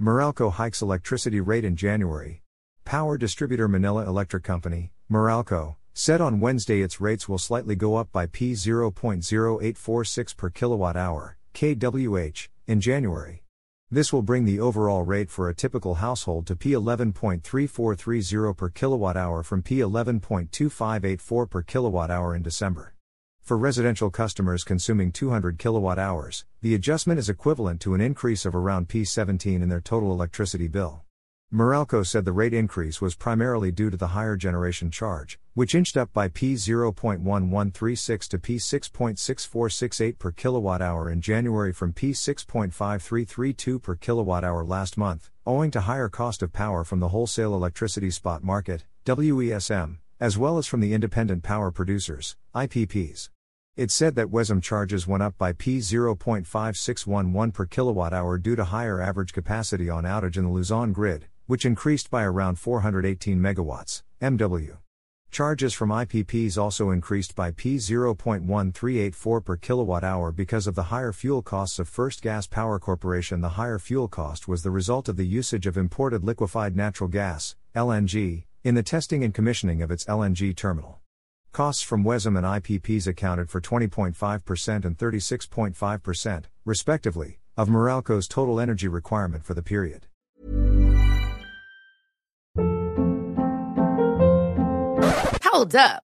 Meralco hikes electricity rate in January. Power distributor Manila Electric Company, Meralco, said on Wednesday its rates will slightly go up by P 0.0846 per kilowatt hour, kWh, in January. This will bring the overall rate for a typical household to P 11.3430 per kilowatt hour from P 11.2584 per kilowatt hour in December. For residential customers consuming 200 kilowatt hours, the adjustment is equivalent to an increase of around P17 in their total electricity bill. Meralco said the rate increase was primarily due to the higher generation charge, which inched up by P0.1136 to P6.6468 per hour in January from P6.5332 per hour last month, owing to higher cost of power from the wholesale electricity spot market, WESM, as well as from the independent power producers, IPPs. It said that WESM charges went up by P0.5611 per kilowatt hour due to higher average capacity on outage in the Luzon grid, which increased by around 418 megawatts, MW. Charges from IPPs also increased by P0.1384 per kilowatt hour because of the higher fuel costs of First Gas Power Corporation. The higher fuel cost was the result of the usage of imported liquefied natural gas, LNG, in the testing and commissioning of its LNG terminal. Costs from WESM and IPPs accounted for 20.5% and 36.5%, respectively, of Meralco's total energy requirement for the period. Hold up.